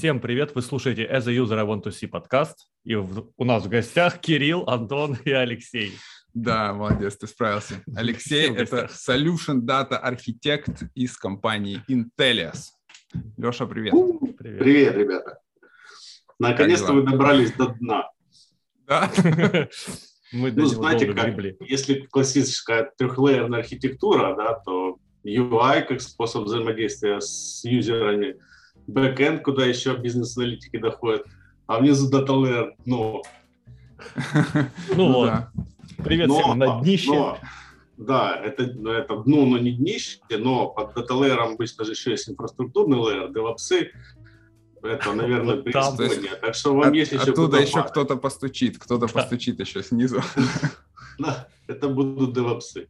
Всем привет, вы слушаете As a User I Want to See подкаст, и у нас в гостях Кирилл, Антон и Алексей. Да, молодец, ты справился. Алексей – это Solution Data Architect из компании Intellias. Леша, привет. Привет, привет ребята. Наконец-то вы добрались до дна. Да? Мы ну, знаете, как, гребли. если классическая трехлеерная архитектура, да, то UI как способ взаимодействия с юзерами – бэкэнд, куда еще бизнес-аналитики доходят, а внизу дата layer дно. Ну вот. Привет всем на днище. Да, это, это дно, но не днище, но под дата layer обычно же еще есть инфраструктурный layer, DevOps, это, наверное, преисподняя. Так что вам есть еще Оттуда еще кто-то постучит, кто-то постучит еще снизу. Да, это будут девопсы.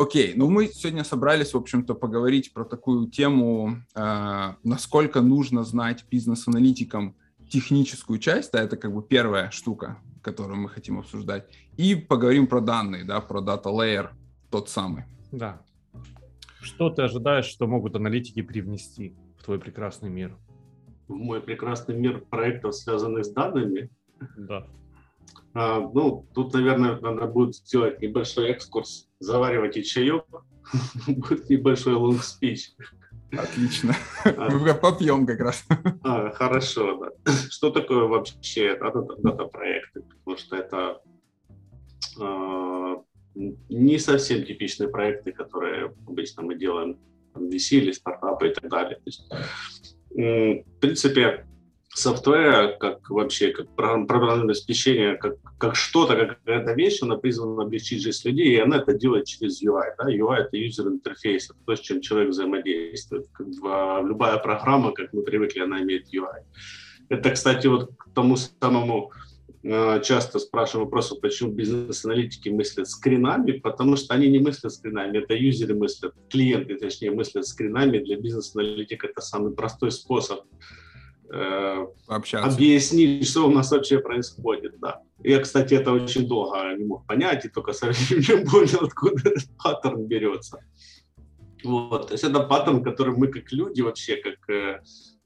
Окей, ну мы сегодня собрались, в общем-то, поговорить про такую тему, э, насколько нужно знать бизнес-аналитикам техническую часть, да, это как бы первая штука, которую мы хотим обсуждать, и поговорим про данные, да, про data layer, тот самый. Да. Что ты ожидаешь, что могут аналитики привнести в твой прекрасный мир? В мой прекрасный мир проектов, связанных с данными? Да. А, ну, тут, наверное, надо будет сделать небольшой экскурс, заваривать и чаек, будет небольшой лонг спич. Отлично. А. Мы попьем как раз. А, хорошо, да. Что такое вообще дата-проекты? Потому что это не совсем типичные проекты, которые обычно мы делаем VC стартапы и так далее. То есть, в принципе, софтвера, как вообще, как программное обеспечение, как, как что-то, как какая-то вещь, она призвана облегчить жизнь людей, и она это делает через UI. Да? UI — это user interface, это то, с чем человек взаимодействует. Как в, любая программа, как мы привыкли, она имеет UI. Это, кстати, вот к тому самому э, часто спрашиваю вопрос, почему бизнес-аналитики мыслят скринами, потому что они не мыслят скринами, это юзеры мыслят, клиенты, точнее, мыслят скринами. Для бизнес-аналитика это самый простой способ э, общаться. объяснить, что у нас вообще происходит, да. Я, кстати, это очень долго не мог понять, и только со временем понял, откуда этот паттерн берется. Вот, то есть это паттерн, который мы как люди вообще, как э,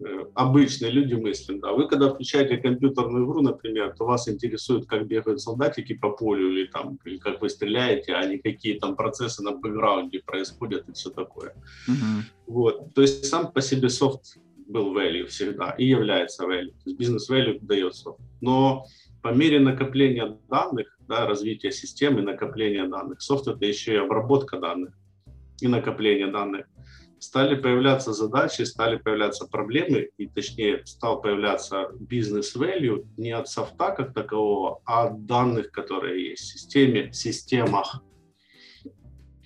э, обычные люди мыслим. Да. Вы когда включаете компьютерную игру, например, то вас интересует, как бегают солдатики по полю или, там, или как вы стреляете, а не какие там процессы на бэкграунде происходят и все такое. Mm-hmm. Вот. То есть сам по себе софт был value всегда и является value. То есть бизнес value дается. Но по мере накопления данных, да, развития системы, накопления данных, софт это еще и обработка данных и накопление данных, стали появляться задачи, стали появляться проблемы, и точнее стал появляться бизнес value не от софта как такового, а от данных, которые есть в системе, в системах.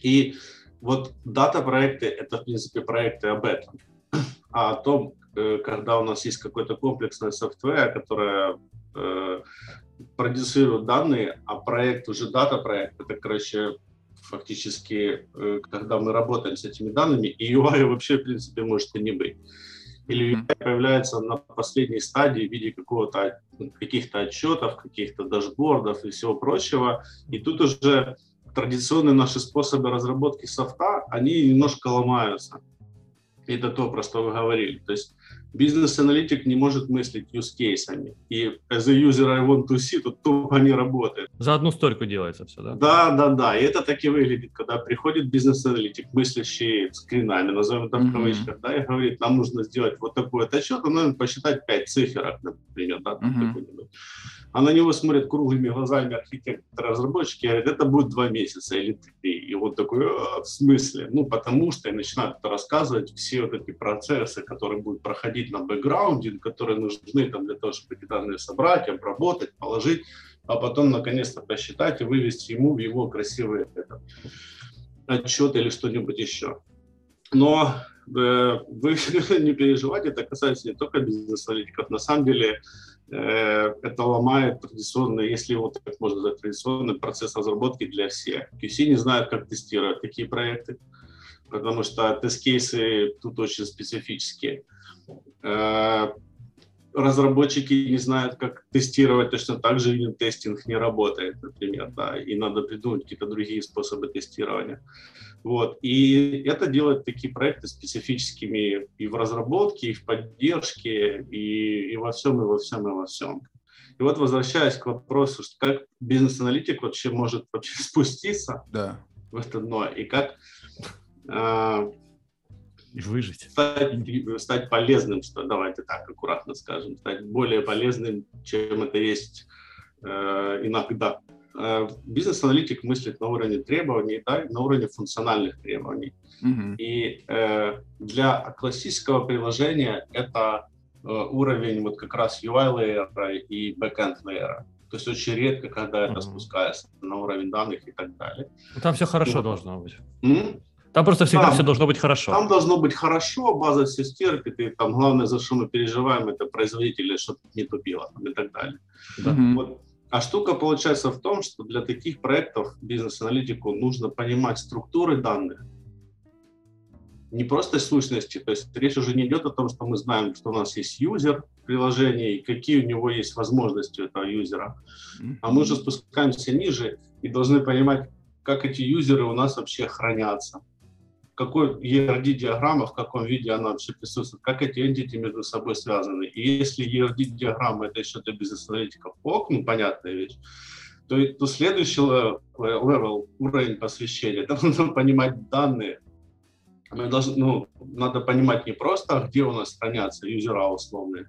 И вот дата-проекты — это, в принципе, проекты об этом а о том, э, когда у нас есть какой-то комплексный software, которое э, продюсирует данные, а проект уже data проект, это, короче, фактически, э, когда мы работаем с этими данными, и UI вообще, в принципе, может и не быть. Или UI появляется на последней стадии в виде какого-то каких-то отчетов, каких-то дашбордов и всего прочего. И тут уже традиционные наши способы разработки софта, они немножко ломаются это то, про что вы говорили. То есть бизнес-аналитик не может мыслить use-кейсами. И as a user I want to see, тут тупо не работает. За одну стойку делается все, да? Да, да, да. И это так и выглядит, когда приходит бизнес-аналитик, мыслящий скринами, назовем это в кавычках, да, и говорит, нам нужно сделать вот такой вот отчет, он нужно посчитать пять циферок, например, да, mm-hmm а на него смотрят круглыми глазами архитектор-разработчики и говорят, это будет два месяца или три. И вот такой, а, в смысле? Ну, потому что и начинают рассказывать все вот эти процессы, которые будут проходить на бэкграунде, которые нужны там для того, чтобы эти данные собрать, обработать, положить, а потом наконец-то посчитать и вывести ему в его красивый этот, отчет или что-нибудь еще. Но э, вы не переживайте, это касается не только бизнес-аналитиков. На самом деле это ломает традиционный, если его так можно назвать, традиционный процесс разработки для всех. QC не знают, как тестировать такие проекты, потому что тест-кейсы тут очень специфические. Разработчики не знают, как тестировать, точно так же юнит-тестинг не работает, например, да, и надо придумать какие-то другие способы тестирования. Вот. И это делает такие проекты специфическими и в разработке, и в поддержке, и, и во всем, и во всем, и во всем. И вот возвращаясь к вопросу, что как бизнес-аналитик вообще может вообще спуститься да. в это дно, и как э, выжить. Стать, стать полезным, что давайте так аккуратно скажем, стать более полезным, чем это есть э, иногда. Э, бизнес-аналитик мыслит на уровне требований, да, на уровне функциональных требований. Мгм. И э, для классического приложения это э, уровень вот как раз UI layer и backend layer. То есть очень редко, когда это Мгм. спускается на уровень данных и так далее. Ну, Там все хорошо Ну, должно быть. М? Там просто всегда Там- все должно быть хорошо. Там должно быть хорошо, база все стерпит, и там главное, за что мы переживаем, это производители, чтобы не тупило там, и так далее. Да. Мгм. Вот. А штука получается в том, что для таких проектов бизнес-аналитику нужно понимать структуры данных, не просто сущности. То есть речь уже не идет о том, что мы знаем, что у нас есть юзер приложения и какие у него есть возможности у этого юзера. А мы уже спускаемся ниже и должны понимать, как эти юзеры у нас вообще хранятся. Какой ERD-диаграмма, в каком виде она вообще присутствует, как эти entity между собой связаны. И если ERD-диаграмма это еще для бизнес-аналитиков ок, ну, понятная вещь, то, то следующий le- level, уровень посвящения, это нужно понимать данные. Мы должны, ну, надо понимать не просто, где у нас хранятся юзера условные,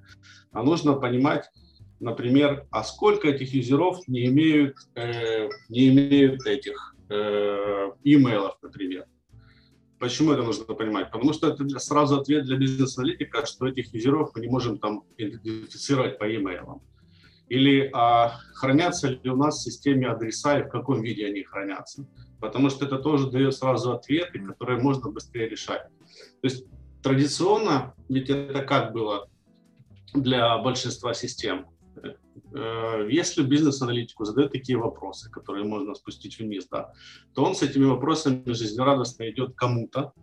а нужно понимать, например, а сколько этих юзеров не имеют, э, не имеют этих э, имейлов, например. Почему это нужно понимать? Потому что это сразу ответ для бизнес-аналитика, что этих юзеров мы не можем там идентифицировать по имейлам. Или а, хранятся ли у нас в системе адреса и в каком виде они хранятся. Потому что это тоже дает сразу ответы, которые можно быстрее решать. То есть традиционно, ведь это как было для большинства систем, если бизнес-аналитику задают такие вопросы, которые можно спустить вниз, да, то он с этими вопросами жизнерадостно идет кому-то,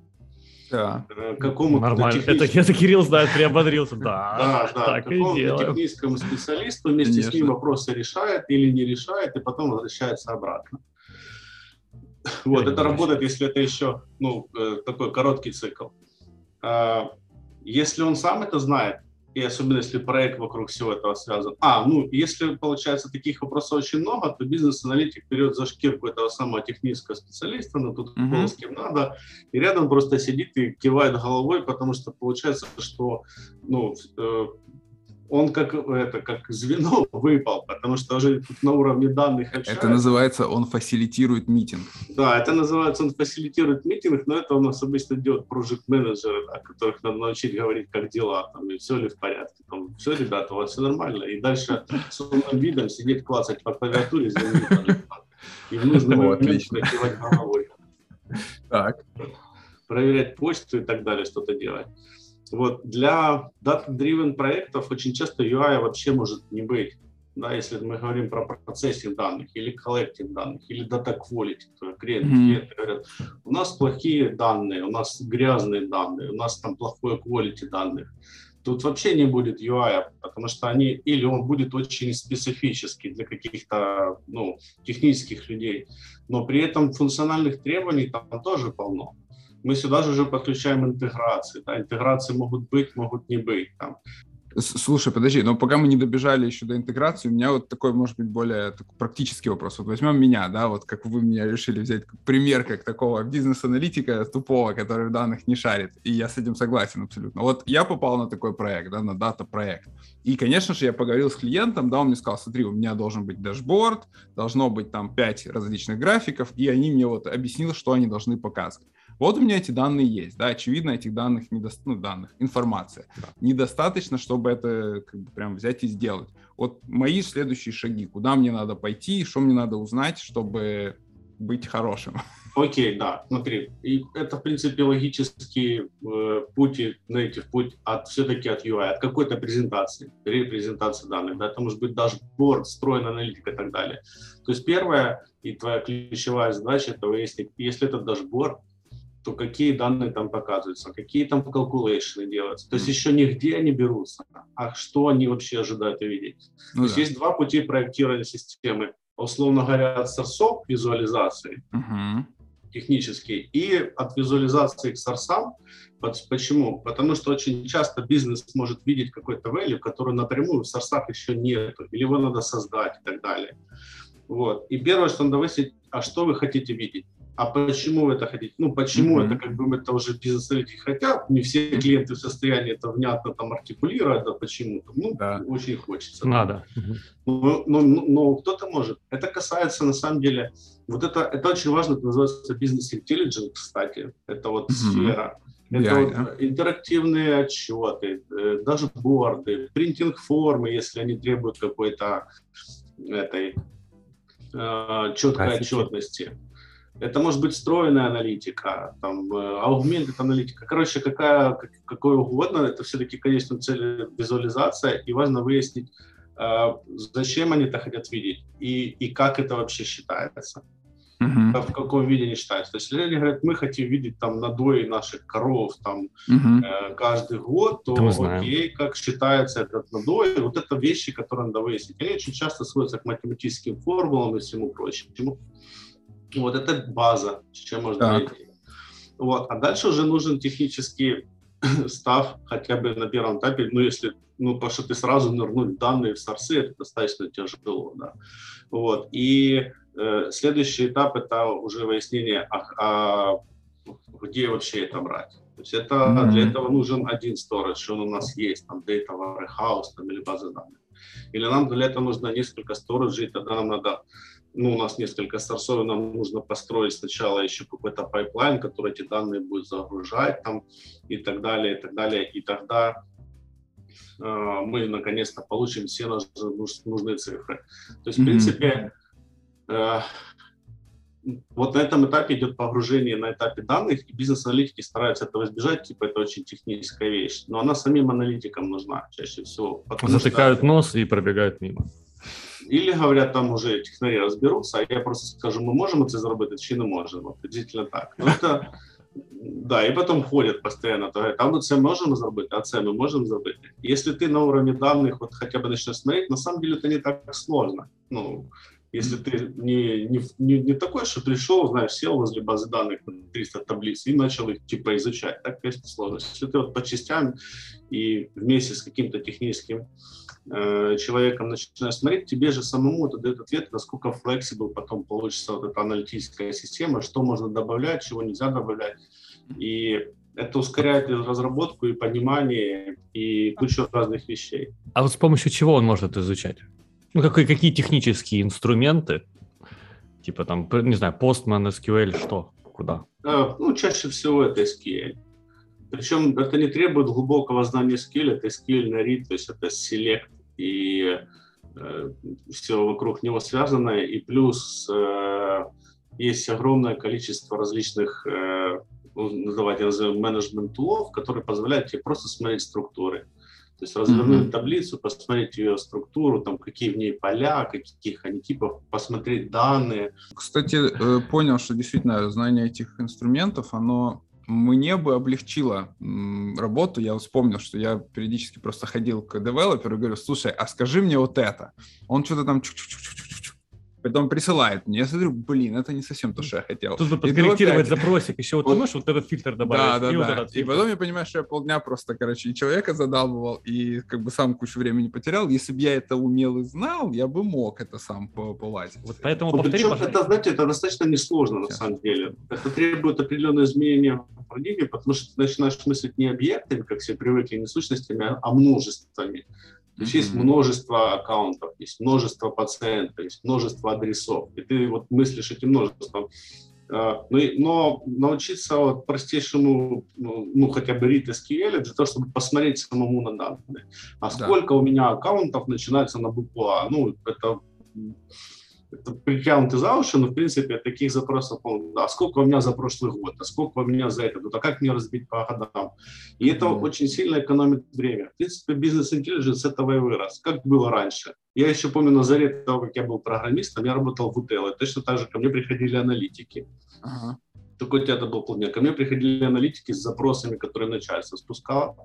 Да. э, какому-то Нормально. Это, техническому- это Кирилл знает, приободрился. Да, да, да, так делаем. техническому специалисту вместе с ним вопросы решает или не решает, и потом возвращается обратно. Вот, это работает, если это еще ну, э, такой короткий цикл. А, Если он сам это знает, и особенно если проект вокруг всего этого связан. А, ну, если, получается, таких вопросов очень много, то бизнес-аналитик берет за шкирку этого самого технического специалиста, ну, тут Мгм. кто с кем надо, и рядом просто сидит и кивает головой, потому что получается, что ну, э, он как, это, как звено выпал, потому что уже на уровне данных Это общается. называется, он фасилитирует митинг. Да, это называется, он фасилитирует митинг, но это у нас обычно делают проект-менеджеры, да, которых надо научить говорить, как дела, там, и все ли в порядке. Там, все, ребята, у вас все нормально. И дальше с умным видом сидеть, клацать по клавиатуре, и в нужный О, момент кивать головой, Так. проверять почту и так далее, что-то делать. Вот для data-driven проектов очень часто UI вообще может не быть. Да, если мы говорим про процессинг данных или коллектинг данных или data quality, то клиенты, клиенты говорят, у нас плохие данные, у нас грязные данные, у нас там плохое quality данных. Тут вообще не будет UI, потому что они, или он будет очень специфический для каких-то ну, технических людей, но при этом функциональных требований там тоже полно мы сюда же уже подключаем интеграции. Да? Интеграции могут быть, могут не быть. Там. Слушай, подожди, но пока мы не добежали еще до интеграции, у меня вот такой, может быть, более такой практический вопрос. Вот возьмем меня, да, вот как вы меня решили взять как пример, как такого бизнес-аналитика тупого, который в данных не шарит, и я с этим согласен абсолютно. Вот я попал на такой проект, да, на дата-проект, и, конечно же, я поговорил с клиентом, да, он мне сказал, смотри, у меня должен быть дашборд, должно быть там пять различных графиков, и они мне вот объяснили, что они должны показывать. Вот у меня эти данные есть, да, очевидно, этих данных, недо... ну, данных, информация. Да. Недостаточно, чтобы это как бы прям взять и сделать. Вот мои следующие шаги, куда мне надо пойти, что мне надо узнать, чтобы быть хорошим. Окей, да, смотри. И это, в принципе, логический э, путь, native путь от все-таки от UI, от какой-то презентации, репрезентации данных. Да? Это может быть дашборд, встроенная аналитика и так далее. То есть первая и твоя ключевая задача это выяснить, если этот дашборд, то какие данные там показываются, какие там calculations делаются. То есть еще нигде они берутся, а что они вообще ожидают увидеть. Ну, то есть есть два пути проектирования системы. Условно говоря, сорсов визуализации, uh-huh. технический, и от визуализации к сорсам. Почему? Потому что очень часто бизнес может видеть какой-то value, который напрямую в сорсах еще нету, или его надо создать и так далее. Вот. И первое, что надо выяснить, а что вы хотите видеть? А почему вы это хотите? Ну, почему mm-hmm. это, как бы, это уже бизнес-аналитики хотят, не все клиенты в состоянии это внятно там артикулировать, да почему-то, ну, да. очень хочется. Надо. Но, но, но, но кто-то может. Это касается, на самом деле, вот это, это очень важно, это называется бизнес-интеллигенс, кстати, это вот mm-hmm. сфера. Это yeah, вот yeah. интерактивные отчеты, э, даже борды, принтинг-формы, если они требуют какой-то этой э, четкой отчетности. Это может быть встроенная аналитика, там, э, augmented аналитика. Короче, какая, какой угодно. Это все-таки, конечно, цель визуализация. И важно выяснить, э, зачем они это хотят видеть и, и как это вообще считается. Uh-huh. В каком виде они считаются. То есть, если они говорят, мы хотим видеть там надои наших коров там uh-huh. э, каждый год, то окей, как считается этот надой. Вот это вещи, которые надо выяснить. Они очень часто сводятся к математическим формулам и всему прочему. Вот это база, с чем можно так. Вот. А дальше уже нужен технический став хотя бы на первом этапе, ну, если, ну, потому что ты сразу нырнуть в данные в сорсы, это достаточно тяжело, да. Вот. И э, следующий этап – это уже выяснение, а, а где вообще это брать. То есть это, mm-hmm. для этого нужен один storage, он у нас есть, там, data warehouse там, или база данных. Или нам для этого нужно несколько сториджей, тогда нам надо ну, у нас несколько source ов, нам нужно построить сначала еще какой-то pipeline, который эти данные будет загружать там и так далее, и так далее. И тогда э, мы наконец-то получим все наши нужные цифры. То есть, в принципе, э, вот на этом этапе идет погружение на этапе данных, и бизнес-аналитики стараются этого избежать, типа это очень техническая вещь, но она самим аналитикам нужна чаще всего. Затыкают что... нос и пробегают мимо. Или говорят, там уже технари разберутся, а я просто скажу, мы можем это заработать, чи не можем. Вот, действительно так. Но это, да, и потом ходят постоянно, то говорят, а мы це можем заработать, а це мы можем заработать. Если ты на уровне данных вот хотя бы начнешь смотреть, на самом деле это не так сложно. Ну, если ты не, не, не, не такой, что пришел, знаешь, сел возле базы данных 300 таблиц и начал их типа изучать, так, конечно, сложно. Если ты вот по частям и вместе с каким-то техническим Э, человеком начинаешь смотреть, тебе же самому это дает ответ, насколько flexible потом получится вот эта аналитическая система, что можно добавлять, чего нельзя добавлять. И это ускоряет разработку и понимание, и кучу разных вещей. А вот с помощью чего он может изучать? Ну, какие, какие технические инструменты? Типа там, не знаю, Postman, SQL, что? Куда? Ну, чаще всего это SQL. Причем это не требует глубокого знания SQL, это SQL на read, то есть это select и э, все вокруг него связано, и плюс э, есть огромное количество различных, э, ну, давайте назовем менеджмент тулов, которые позволяют тебе просто смотреть структуры. То есть развернуть mm-hmm. таблицу, посмотреть ее структуру, там какие в ней поля, каких они типов, посмотреть данные. Кстати, э, понял, что действительно знание этих инструментов, оно мне бы облегчило работу. Я вспомнил, что я периодически просто ходил к девелоперу и говорю, слушай, а скажи мне вот это. Он что-то там потом присылает мне. Я смотрю, блин, это не совсем то, что я хотел. Тут бы подкорректировать опять... запросик, еще вот, вот, можешь вот этот фильтр добавить. Да, да, и да. Вот и потом я понимаю, что я полдня просто, короче, и человека задалбывал, и как бы сам кучу времени потерял. Если бы я это умел и знал, я бы мог это сам полазить. Вот поэтому ну, повтори, это, знаете, это достаточно несложно на самом деле. Это требует определенные изменения в парадигме, потому что ты начинаешь мыслить не объектами, как все привыкли, не сущностями, а множествами. То есть mm-hmm. есть множество аккаунтов, есть множество пациентов, есть множество адресов, и ты вот мыслишь этим множеством. А, но, но научиться вот простейшему, ну, ну, хотя бы read SQL для того, чтобы посмотреть самому на данные. А сколько да. у меня аккаунтов начинается на букву А? Ну, это притянуты за уши, но, в принципе, таких запросов, а сколько у меня за прошлый год, а сколько у меня за это, а как мне разбить по годам? И это mm-hmm. очень сильно экономит время. В принципе, бизнес-интеллигенс этого и вырос, как было раньше. Я еще помню на заре того, как я был программистом, я работал в и точно так же ко мне приходили аналитики. Uh-huh. Такой театр был полдня. Ко мне приходили аналитики с запросами, которые начальство спускало.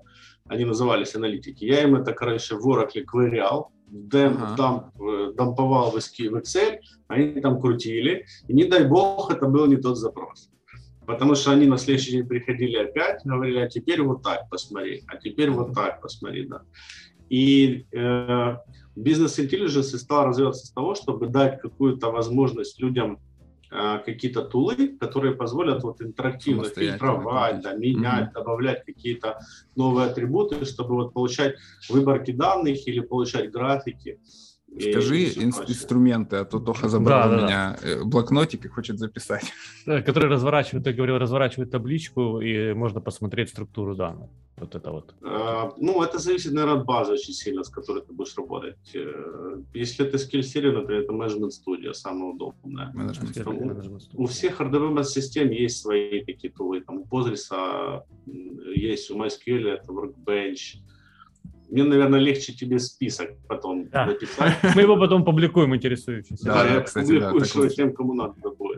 Они назывались аналитики. Я им это, короче, в Oracle ковырял, дем, ага. там, э, дамповал в Excel, они там крутили. И не дай бог, это был не тот запрос. Потому что они на следующий день приходили опять, говорили, а теперь вот так посмотри, а теперь вот так посмотри, да. И э, бизнес-интеллигенс стал развиваться с того, чтобы дать какую-то возможность людям э, какие-то тулы, которые позволят вот интерактивно фильтровать, да, менять, mm-hmm. добавлять какие-то новые атрибуты, чтобы вот получать выборки данных или получать графики. Скажи ин- инструменты, а то Тоха забрал да, у меня да. Э, блокнотик и хочет записать. Да, который разворачивает, ты говорил, разворачивает табличку, и можно посмотреть структуру данных. Вот это вот. А, ну, это зависит, наверное, от базы очень сильно, с которой ты будешь работать. Э, если Series, например, это Management Studio, самое удобное. Management Studio. У, всех RDBMS систем есть свои такие тулы. Там у Postgres есть, у MySQL это Workbench, мне, наверное, легче тебе список потом да. написать. Мы его потом публикуем, интересующимся. Да, да я кстати, публикую да, тем, кому надо будет.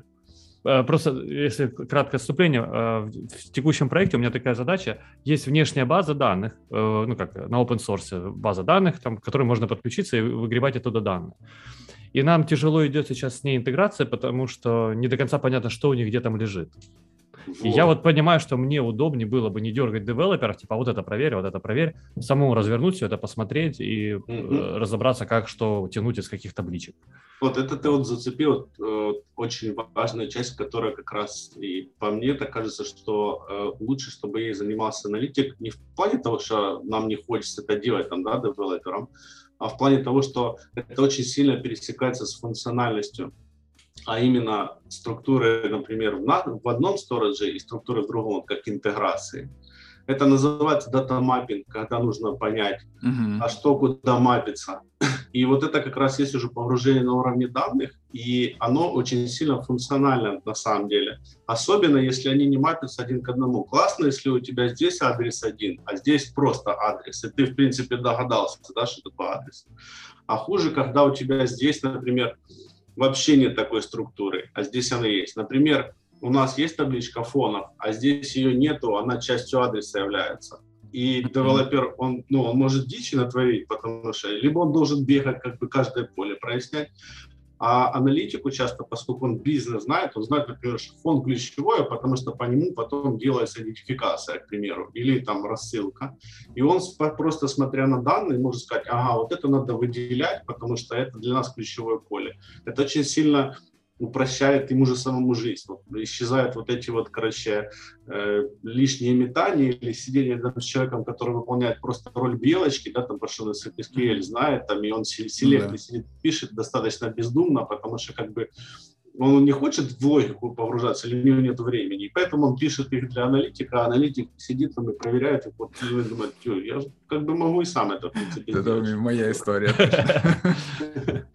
Э, просто, если краткое отступление, э, в текущем проекте у меня такая задача. Есть внешняя база данных, э, ну как на open source база данных, там, к которой можно подключиться и выгребать оттуда данные. И нам тяжело идет сейчас с ней интеграция, потому что не до конца понятно, что у них где там лежит. Вот. И я вот понимаю, что мне удобнее было бы не дергать девелоперов, типа вот это проверь, вот это проверь, самому развернуть все это, посмотреть и mm-hmm. разобраться, как что тянуть из каких табличек. Вот это ты вот зацепил э, очень важную часть, которая как раз и по мне так кажется, что э, лучше, чтобы ей занимался аналитик не в плане того, что нам не хочется это делать там, да, девелоперам, а в плане того, что это очень сильно пересекается с функциональностью а именно структуры, например, в одном storage и структуры в другом, как интеграции. Это называется data mapping, когда нужно понять, uh-huh. а что куда мапится. И вот это как раз есть уже погружение на уровне данных, и оно очень сильно функционально на самом деле. Особенно, если они не мапятся один к одному. Классно, если у тебя здесь адрес один, а здесь просто адрес, и ты, в принципе, догадался, да, что это по адресу. А хуже, когда у тебя здесь, например, вообще нет такой структуры, а здесь она есть. Например, у нас есть табличка фонов, а здесь ее нету, она частью адреса является. И девелопер, он, ну, он может дичь натворить, потому что либо он должен бегать, как бы каждое поле прояснять, а аналитику часто, поскольку он бизнес знает, он знает, например, что фонд ключевой, потому что по нему потом делается идентификация, к примеру, или там рассылка. И он просто смотря на данные может сказать, ага, вот это надо выделять, потому что это для нас ключевое поле. Это очень сильно упрощает ему же самому жизнь. Вот, исчезают вот эти вот, короче, э, лишние метания или сидение рядом с человеком, который выполняет просто роль белочки, да, там, потому что SQL знает, там, и он селект да. сидит, пишет достаточно бездумно, потому что, как бы, он не хочет в логику погружаться, или у него нет времени, и поэтому он пишет их для аналитика, а аналитик сидит там и проверяет их, вот, и думает, я как бы могу и сам это, Это моя история.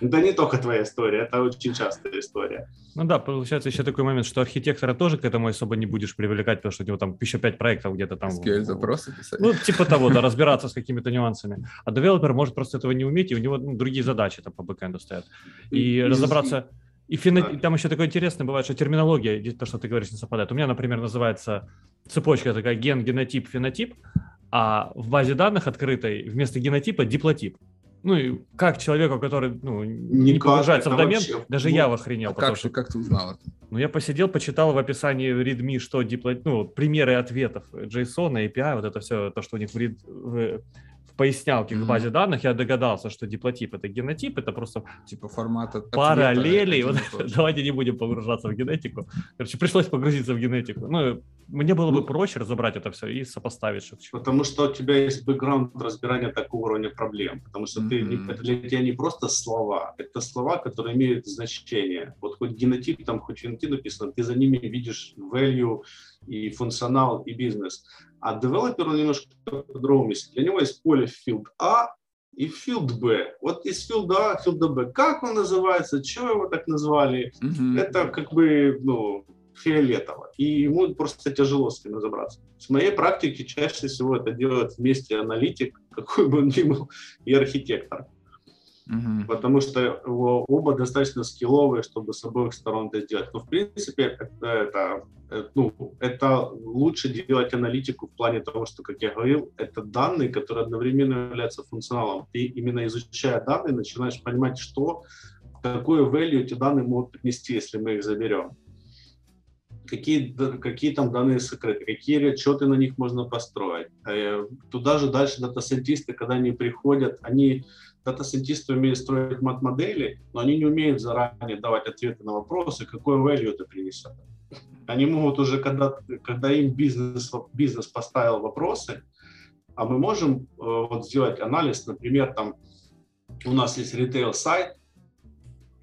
Да не только твоя история, это очень частая история. Ну да, получается еще такой момент, что архитектора тоже к этому особо не будешь привлекать, потому что у него там еще пять проектов где-то там. SQL запросы писать. Ну, типа того, да, разбираться с какими-то нюансами. А девелопер может просто этого не уметь, и у него ну, другие задачи там по бэкэнду стоят. И, и разобраться... И фено... да. там еще такое интересное бывает, что терминология, то, что ты говоришь, не совпадает. У меня, например, называется цепочка такая ген, генотип, фенотип, а в базе данных открытой вместо генотипа диплотип ну и как человеку, который ну, не, не погружается в домен, вообще, даже ну, я охренел. А как, что... как ты узнал это? Ну, я посидел, почитал в описании readme, что дипло... ну, примеры ответов JSON, API, вот это все, то, что у них в, read... в пояснялке mm-hmm. в базе данных, я догадался, что диплотип это генотип, это просто типа формат параллели. Вот, давайте не будем погружаться в генетику. Короче, пришлось погрузиться в генетику. Ну, мне было бы ну, проще разобрать это все и сопоставить. Что потому что у тебя есть бэкграунд разбирания такого уровня проблем. Потому что mm-hmm. ты, это для тебя не просто слова, это слова, которые имеют значение. Вот хоть генотип, там хоть фенотип написано, ты за ними видишь value и функционал, и бизнес. А девелопер немножко по-другому мыслит. Для него есть поле field А и field B. Вот из field А, field B. Как он называется, чего его так назвали, mm-hmm. это как бы, ну, фиолетово. И ему просто тяжело с этим разобраться. С моей практики чаще всего это делает вместе аналитик, какой бы он ни был, и архитектор. Угу. Потому что оба достаточно скилловые, чтобы с обоих сторон это сделать. Но в принципе это, это, э, ну, это лучше делать аналитику в плане того, что, как я говорил, это данные, которые одновременно являются функционалом. Ты именно изучая данные начинаешь понимать, что, какое value эти данные могут принести, если мы их заберем какие, какие там данные сокрыты, какие отчеты на них можно построить. Э, туда же дальше дата-сайентисты, когда они приходят, они дата-сайентисты умеют строить мат-модели, но они не умеют заранее давать ответы на вопросы, какой value это принесет. Они могут уже, когда, когда им бизнес, бизнес поставил вопросы, а мы можем э, вот сделать анализ, например, там у нас есть ритейл-сайт,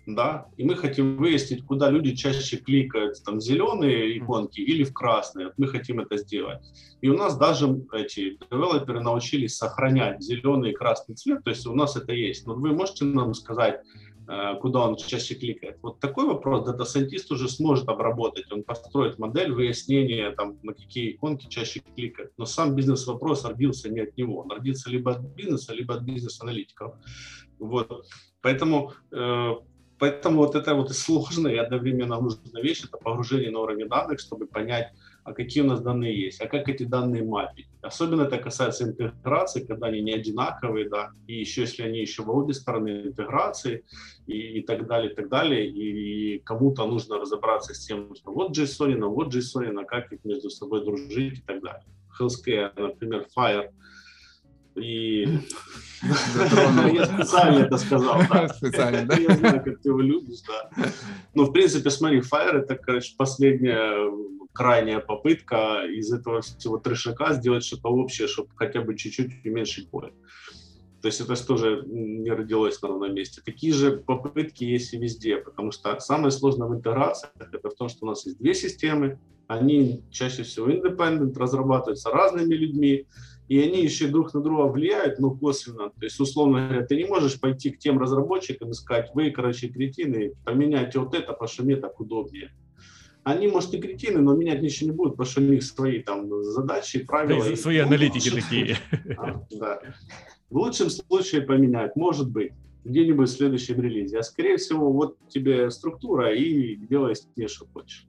да, и мы хотим выяснить, куда люди чаще кликают, там, зеленые иконки или в красные, мы хотим это сделать. И у нас даже эти девелоперы научились сохранять зеленый и красный цвет, то есть у нас это есть. Но вы можете нам сказать, э, куда он чаще кликает. Вот такой вопрос дата-сайентист уже сможет обработать. Он построит модель выяснения, там, на какие иконки чаще кликает. Но сам бизнес-вопрос родился не от него. Он родился либо от бизнеса, либо от бизнес-аналитиков. Вот. Поэтому э, Поэтому вот это вот и сложная и одновременно нужная вещь, это погружение на уровень данных, чтобы понять, а какие у нас данные есть, а как эти данные мапить. Особенно это касается интеграции, когда они не одинаковые, да, и еще если они еще в обе стороны интеграции и, и так далее, и так далее, и, и кому-то нужно разобраться с тем, что вот JSON, вот JSON, а как их между собой дружить и так далее. Healthcare, например, Fire – и я специально это сказал. Специально, да? Я знаю, как ты его любишь, да. Ну, в принципе, смотри, Fire это, короче, последняя крайняя попытка из этого всего трешака сделать что-то общее, чтобы хотя бы чуть-чуть уменьшить боль. То есть это тоже не родилось на ровном месте. Такие же попытки есть и везде, потому что самое сложное в интеграции это в том, что у нас есть две системы, они чаще всего independent, разрабатываются разными людьми, и они еще друг на друга влияют, но косвенно. То есть, условно говоря, ты не можешь пойти к тем разработчикам и сказать, вы, короче, кретины, поменяйте вот это, потому что мне так удобнее. Они, может, и кретины, но менять ничего не будут, потому что у них свои там задачи, правила. Да, свои аналитики такие. А, да. В лучшем случае поменять, может быть, где-нибудь в следующем релизе. А скорее всего, вот тебе структура и делай с ней, что хочешь.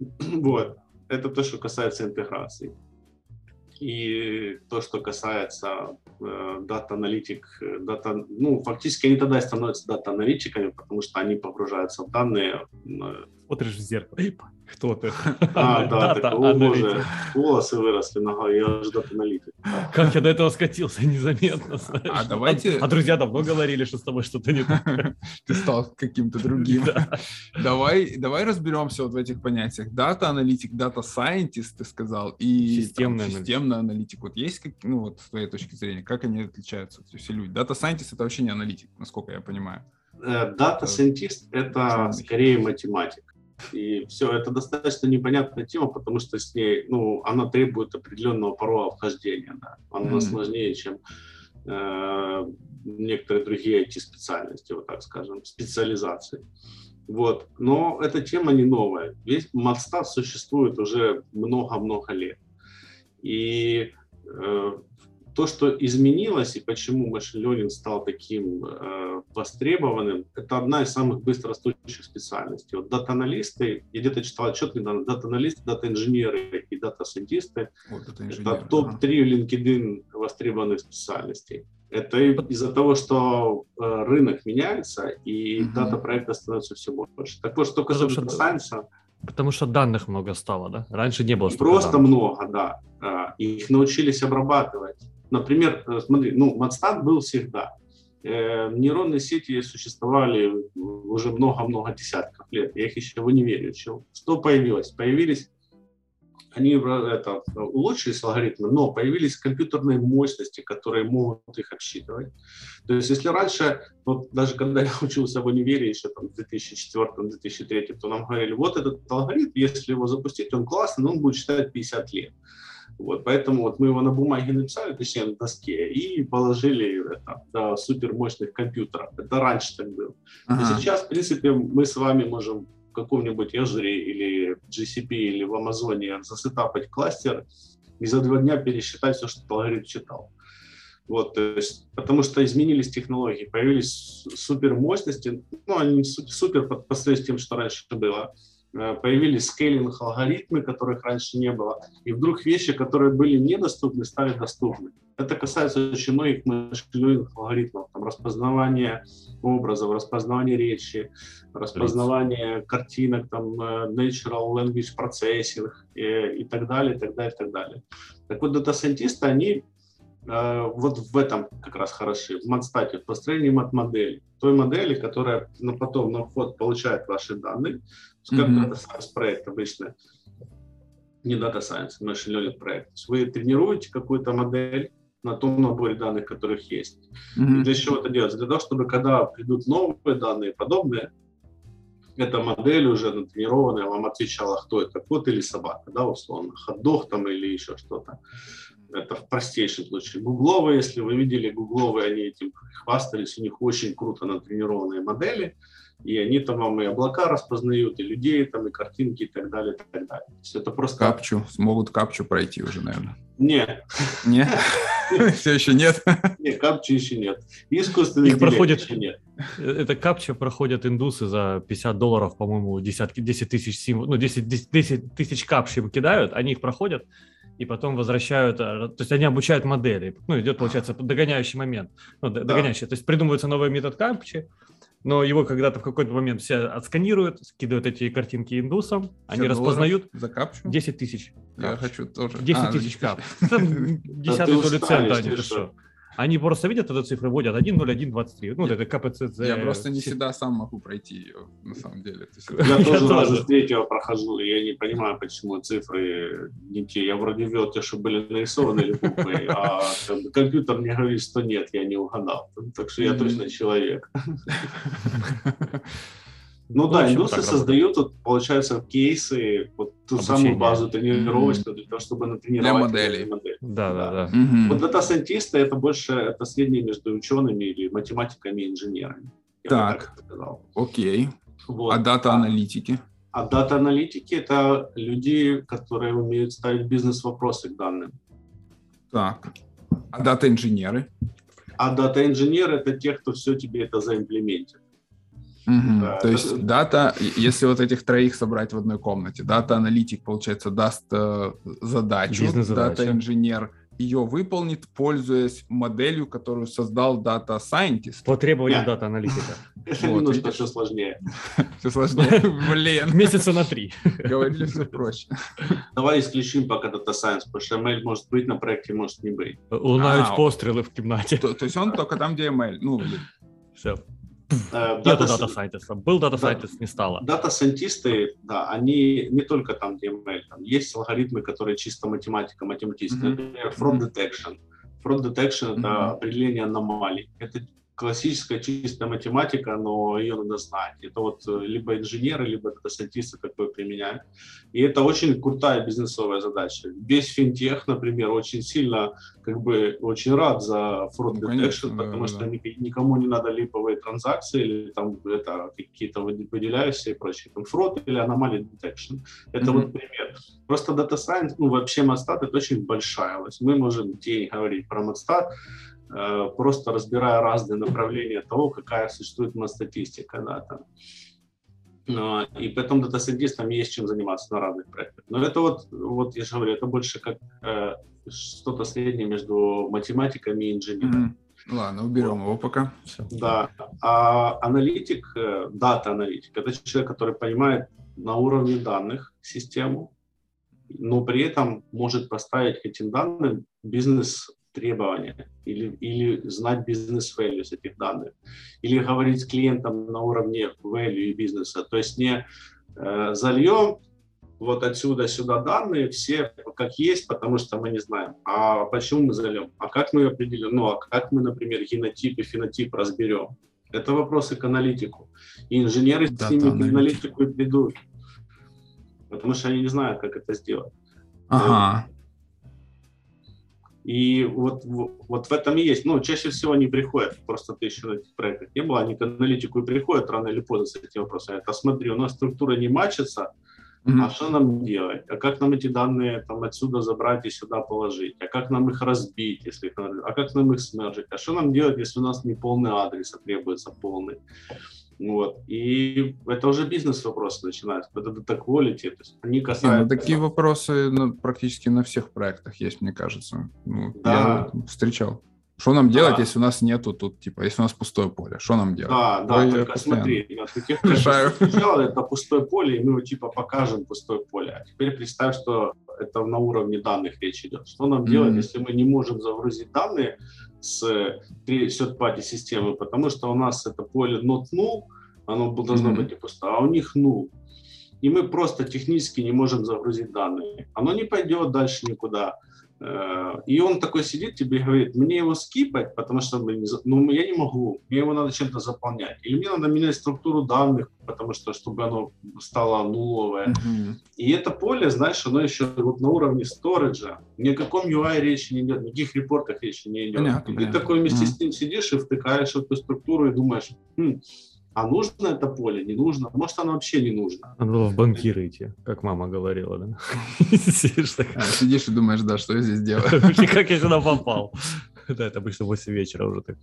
Вот. Это то, что касается интеграции. И то, что касается э, дата-аналитик, э, дата, ну, фактически они тогда и становятся дата-аналитиками, потому что они погружаются в данные. Смотришь в зеркало, кто ты? А, да, так, о боже, волосы выросли голове, я же дата-аналитик. Как я до этого скатился незаметно. А давайте... А друзья давно говорили, что с тобой что-то не так. Ты стал каким-то другим. Давай, давай разберемся вот в этих понятиях. Дата-аналитик, дата-сайентист, ты сказал, и системный аналитик. Вот есть, ну вот с твоей точки зрения, как они отличаются, все люди? Дата-сайентист это вообще не аналитик, насколько я понимаю. Дата-сайентист э, это скорее математик. И все, это достаточно непонятная тема, потому что с ней, ну, она требует определенного порога вхождения, да. Она mm-hmm. сложнее, чем э, некоторые другие IT-специальности, вот так скажем, специализации. Вот. Но эта тема не новая. Весь Матстат существует уже много-много лет. И э, то, что изменилось и почему Learning стал таким э, востребованным, это одна из самых быстрорастущих специальностей. Вот дата-аналисты, я где-то читал отчет недавно, дата-аналисты, дата-инженеры и дата-сайентисты вот это, это топ-3 ага. LinkedIn востребованных специальностей. Это из-за того, что э, рынок меняется и угу. дата-проекта становится все больше. Так вот, что касается дата-сайенса, Потому что данных много стало, да? Раньше не было Просто данных. много, да. А, их научились обрабатывать. Например, э, смотри, ну, Матстат был всегда. Э, нейронные сети существовали уже много-много десятков лет. Я их еще в универе учил. Что появилось? Появились они это, улучшились алгоритмы, но появились компьютерные мощности, которые могут их обсчитывать. То есть если раньше, вот даже когда я учился в универе еще там в 2004-2003, то нам говорили, вот этот алгоритм, если его запустить, он классный, но он будет считать 50 лет. Вот, поэтому вот мы его на бумаге написали, точнее на доске, и положили это, до супермощных компьютеров. Это раньше так было. Ага. И сейчас, в принципе, мы с вами можем в каком-нибудь Azure или GCP или в Амазоне засетапать кластер и за два дня пересчитать все, что алгоритм читал. Вот, то есть, потому что изменились технологии, появились супер мощности, ну, они супер по, по сравнению с тем, что раньше было. Появились скейлинг алгоритмы, которых раньше не было, и вдруг вещи, которые были недоступны, стали доступны. Это касается очень многих машин алгоритмов, там, распознавание образов, распознавание речи, распознавание картинок, там, э, natural language processing и, э, и так далее, и так далее, и так далее. Так вот, дата-сайентисты, они э, вот в этом как раз хороши, в матстате, в построении мат-модели, той модели, которая ну, потом на вход получает ваши данные, как mm-hmm. Data Science проект обычно, не Data Science, Machine Learning проект. То есть вы тренируете какую-то модель на том наборе данных, которых есть. Mm-hmm. И для чего это делается? Для того, чтобы когда придут новые данные, подобные, эта модель уже натренированная вам отвечала, кто это, кот или собака, да, условно, хот-дог там или еще что-то. Это в простейшем случае. Гугловые, если вы видели гугловые, они этим хвастались, у них очень круто натренированные модели, и они там вам и облака распознают, и людей, там, и картинки, и так далее, и так далее. То есть это просто... Капчу, смогут капчу пройти уже, наверное. Нет. Нет? Все еще нет? Нет, капчу еще нет. Искусственный Их проходит, еще нет. Это капча проходят индусы за 50 долларов, по-моему, десятки, 10 тысяч символов, ну, 10, 10, 10 тысяч капчи кидают, они их проходят, и потом возвращают, э, то есть они обучают модели. Ну, идет, получается, догоняющий момент. Ну, догоняющий. Да. То есть придумывается новый метод капчи, но его когда-то в какой-то момент все отсканируют, скидывают эти картинки индусам, они распознают за капчу? 10 тысяч. Я хочу тоже. 10 а, тысяч кап. Десятый доли цента, они, ты что? Они просто видят эту цифру, вводят 1, 0, 1, 23. Ну, это КПЦЗ. Я просто не всегда сам могу пройти ее, на самом деле. Я тоже даже с третьего прохожу, и я не понимаю, почему цифры не те. Я вроде ввел те, что были нарисованы или буквы, а компьютер мне говорит, что нет, я не угадал. Так что я точно человек. Ну, ну да, индусы создают, вот, получается, кейсы, вот ту Обучение. самую базу тренировочную, mm-hmm. для того, чтобы натренировать для моделей. Модель. Да, да, да. Mm-hmm. Вот дата-сайентисты это больше это среднее между учеными или математиками и инженерами. Так, так окей. Вот. А дата-аналитики? А дата-аналитики это люди, которые умеют ставить бизнес-вопросы к данным. Так. А дата-инженеры? А дата-инженеры это те, кто все тебе это заимплементит. Угу. Да, То есть это... дата, если вот этих троих собрать в одной комнате, дата-аналитик, получается, даст э, задачу, дата-инженер ее выполнит, пользуясь моделью, которую создал Data Scientist. По требованиям Data аналитика. Это немножко все сложнее. Все сложнее. Блин. Месяца на три. Говорили все проще. Давай исключим пока Data Science, потому что ML может быть на проекте, может не быть. Лунають а, постріли в кімнаті. То, то есть он только там, где ML. Ну, все. Э, Нету дата сайентиста. Был дата сайентист, не стало. Дата сайентисты, да, они не только там, где ML, там есть алгоритмы, которые чисто математика, математическая. Mm-hmm. Например, fraud detection. Fraud detection mm-hmm. это определение аномалий. Это классическая чистая математика, но ее надо знать. Это вот э, либо инженеры, либо дата-сайентисты такое применяют. И это очень крутая бизнесовая задача. Весь финтех, например, очень сильно, как бы, очень рад за fraud ну, detection, конечно, потому да, что да. никому не надо липовые транзакции или там это какие-то выделяющиеся и прочее. Там fraud или anomaly detection. Это mm-hmm. вот пример. Просто Science, ну вообще Мастат это очень большая область. Мы можем день говорить про Мастат, просто разбирая разные направления того, какая существует статистика. Да, там. И поэтому дата-сайентистам есть чем заниматься на разных проектах. Но это вот, вот я же говорю, это больше как э, что-то среднее между математиками и инженерами. Mm-hmm. Ладно, уберем вот. его пока. Все. Да. А аналитик, э, дата-аналитик, это человек, который понимает на уровне данных систему, но при этом может поставить к этим данным бизнес требования или, или знать бизнес-values этих данных, или говорить с клиентом на уровне value и бизнеса. То есть не э, зальем вот отсюда сюда данные все как есть, потому что мы не знаем. А почему мы зальем? А как мы определим? Ну, а как мы, например, генотип и фенотип разберем? Это вопросы к аналитику. И инженеры да, с ними к аналитику и придут. Потому что они не знают, как это сделать. Ага. И вот, вот в этом и есть. Ну, чаще всего они приходят, просто ты еще на этих проектах не было, они к аналитику и приходят рано или поздно с этим вопросом. Я посмотри, у нас структура не мачится, Mm-hmm. А что нам делать? А как нам эти данные там отсюда забрать и сюда положить? А как нам их разбить, если их? А как нам их смержить? А что нам делать, если у нас не полный адрес, а требуется полный? Вот. И это уже бизнес-вопросы начинаются. Это data quality. То есть они касаются... Не, ну, такие вопросы ну, практически на всех проектах есть, мне кажется. Ну, да. Я встречал. Что нам делать, да. если у нас нету тут, типа, если у нас пустое поле? Что нам делать? Да, да, Ой, только смотри, я таких сначала это пустое поле, и мы вот, типа, покажем пустое поле. А теперь представь, что это на уровне данных речь идет. Что нам mm-hmm. делать, если мы не можем загрузить данные с third-party системы, потому что у нас это поле not null, оно должно mm-hmm. быть не пустое, а у них null. И мы просто технически не можем загрузить данные. Оно не пойдет дальше никуда. Э, и он такой сидит тебе и говорит, мне его скипать, потому что ну, я не могу, мне его надо чем-то заполнять. Или мне надо менять структуру данных, потому что чтобы оно стало нуловое. Mm-hmm. И это поле, знаешь, оно еще вот на уровне сториджа. Ни о каком UI речи не идет, никаких репортах речи не идет. Понятно, и ты такой вместе mm-hmm. с ним сидишь и втыкаешь эту структуру и думаешь, хм, а нужно это поле, не нужно? Может, оно вообще не нужно? Надо было в банкиры идти, как мама говорила, да? Сидишь, так... а, сидишь и думаешь, да, что я здесь делаю? Как я сюда попал? Да, это обычно 8 вечера уже так.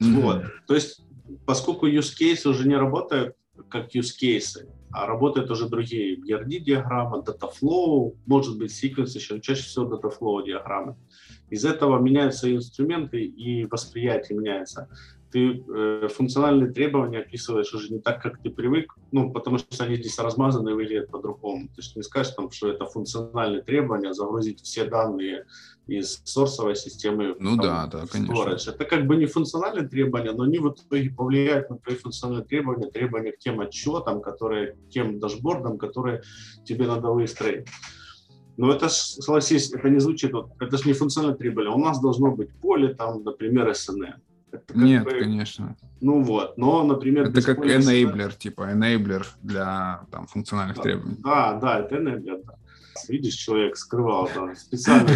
Вот. То есть, поскольку use case уже не работают как use cases, а работают уже другие. ERD-диаграмма, Dataflow, может быть, sequence еще, чаще всего Dataflow диаграммы. Из этого меняются инструменты и восприятие меняется ты э, функциональные требования описываешь уже не так, как ты привык, ну, потому что они здесь размазаны и выглядят по-другому. То есть не скажешь, там, что это функциональные требования, загрузить все данные из сорсовой системы. Ну там, да, да, конечно. Storage. Это как бы не функциональные требования, но они в итоге повлияют на твои функциональные требования, требования к тем отчетам, которые, к тем дашбордам, которые тебе надо выстроить. Но это, согласись, это не звучит, это же не функциональное требование. У нас должно быть поле, там, например, SNN. Нет, бы, конечно. Ну вот, но, например... Это как enabler, типа enabler для там, функциональных да, требований. Да, да, это enabler, да. Видишь, человек скрывал там специально.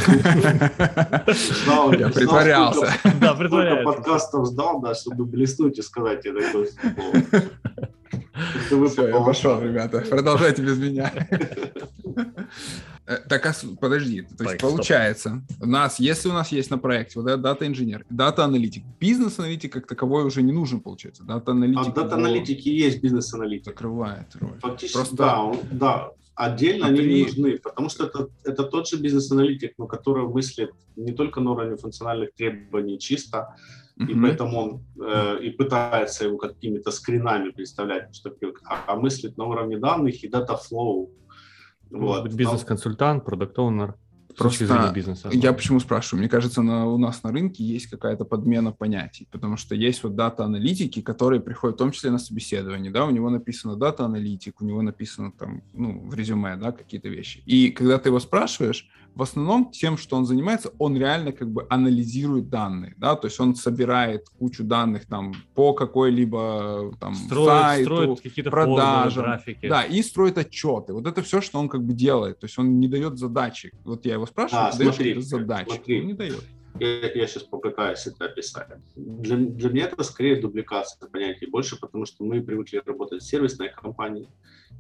Я притворялся. Да, притворялся. подкастов сдал, да, чтобы блеснуть и сказать это такое Все, я пошел, ребята. Продолжайте без меня. Э, так, а подожди, то есть получается, у нас, если у нас есть на проекте вот этот дата-инженер, дата-аналитик, бизнес-аналитик как таковой уже не нужен, получается, дата-аналитик. А дата-аналитики есть бизнес-аналитик. Закрывает роль. Фактически, Просто... да, он, да, отдельно они не нужны, потому что это, это тот же бизнес-аналитик, но который мыслит не только на уровне функциональных требований чисто, mm-hmm. и поэтому он э, и пытается его какими-то скринами представлять, что, а, а мыслит на уровне данных и data может быть, бизнес-консультант, product owner. Просто бизнеса. я почему спрашиваю? Мне кажется, на, у нас на рынке есть какая-то подмена понятий, потому что есть вот дата-аналитики, которые приходят в том числе на собеседование, да, у него написано дата-аналитик, у него написано там, ну, в резюме, да, какие-то вещи. И когда ты его спрашиваешь, в основном тем, что он занимается, он реально как бы анализирует данные, да, то есть он собирает кучу данных там по какой-либо там строит, сайту, строит продажам, графики. да, и строит отчеты. Вот это все, что он как бы делает, то есть он не дает задачи. Вот я его спрашиваю, а, даешь смотри, задачи, смотри. он не дает. Я, я сейчас попытаюсь это описать. Для, для меня это скорее дубликация понятий больше, потому что мы привыкли работать в сервисной компании,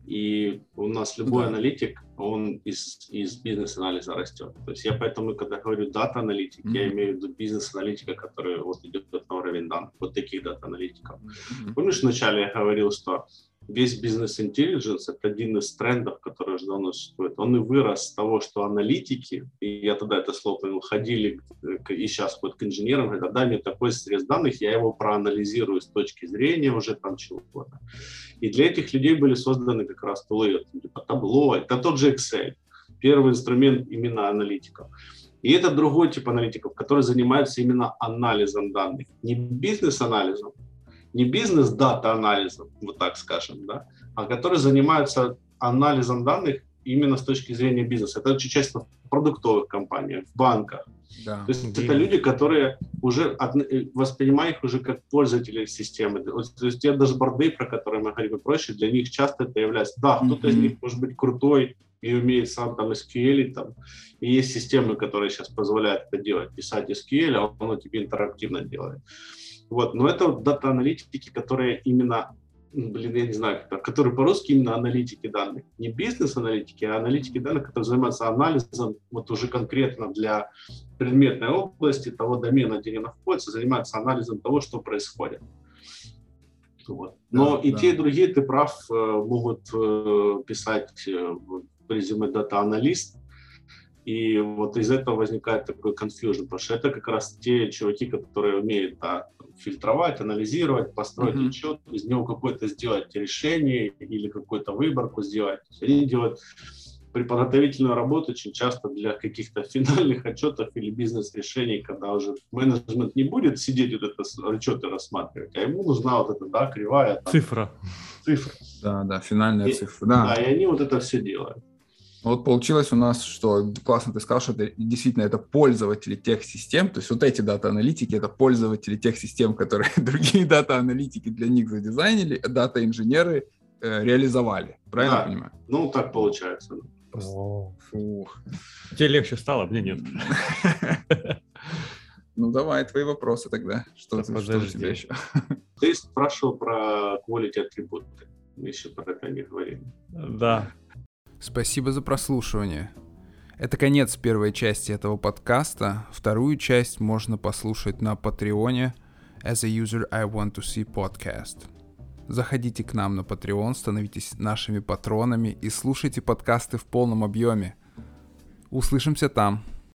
и у нас любой да. аналитик, он из, из бизнес-анализа растет. То есть я поэтому, когда говорю дата-аналитик, mm-hmm. я имею в виду бизнес-аналитика, который вот идет на уровень данных, вот таких дата-аналитиков. Mm-hmm. Помнишь, вначале я говорил, что весь бизнес-интеллигенс – это один из трендов, который уже давно существует. Он и вырос с того, что аналитики, и я тогда это слово понял, ходили и сейчас ходят к инженерам, говорят, дай мне такой срез данных, я его проанализирую с точки зрения уже там чего-то. И для этих людей были созданы как раз тулы, типа табло, это тот же Excel, первый инструмент именно аналитиков. И это другой тип аналитиков, которые занимаются именно анализом данных, не бизнес-анализом, не бизнес-дата-анализом, вот так скажем, да, а которые занимаются анализом данных именно с точки зрения бизнеса. Это очень часто в продуктовых компаниях, в банках. Да, То есть да. это люди, которые уже э, воспринимают их уже как пользователи системы. То есть те дашборды, про которые мы говорим и прочее, для них часто это является, да, кто-то mm-hmm. из них может быть крутой и умеет сам там SQL, там, и есть системы, которые сейчас позволяют это делать, писать SQL, а оно тебе интерактивно делает. Вот. Но это вот дата-аналитики, которые именно блин, я не знаю, которые по-русски именно аналитики данных. Не бизнес-аналитики, а аналитики данных, которые занимаются анализом вот уже конкретно для предметной области, того домена, где они находятся, занимаются анализом того, что происходит. Вот. Но да, и да. те, и другие, ты прав, э, могут э, писать э, в резюме дата-аналист, и вот из этого возникает такой confusion, потому что это как раз те чуваки, которые умеют да, фильтровать, анализировать, построить mm-hmm. отчет, из него какое-то сделать решение или какую-то выборку сделать. Они делают преподготовительную работу очень часто для каких-то финальных отчетов или бизнес-решений, когда уже менеджмент не будет сидеть вот это отчеты рассматривать, а ему нужна вот эта, да, кривая. Там, цифра. Цифра. Да, да, финальная и, цифра. Да. да, и они вот это все делают. Вот получилось у нас, что классно ты сказал, что это действительно это пользователи тех систем, то есть вот эти дата-аналитики это пользователи тех систем, которые другие дата-аналитики для них задизайнили, дата-инженеры э, реализовали. Правильно да. понимаю? Ну, так получается. О, фух. Тебе легче стало, мне нет. Ну, давай твои вопросы тогда. Что, ты, что у тебя еще? Ты спрашивал про quality атрибуты. Мы еще про это не говорили. Да. Спасибо за прослушивание. Это конец первой части этого подкаста. Вторую часть можно послушать на Патреоне As a User I Want to See Podcast. Заходите к нам на Patreon, становитесь нашими патронами и слушайте подкасты в полном объеме. Услышимся там.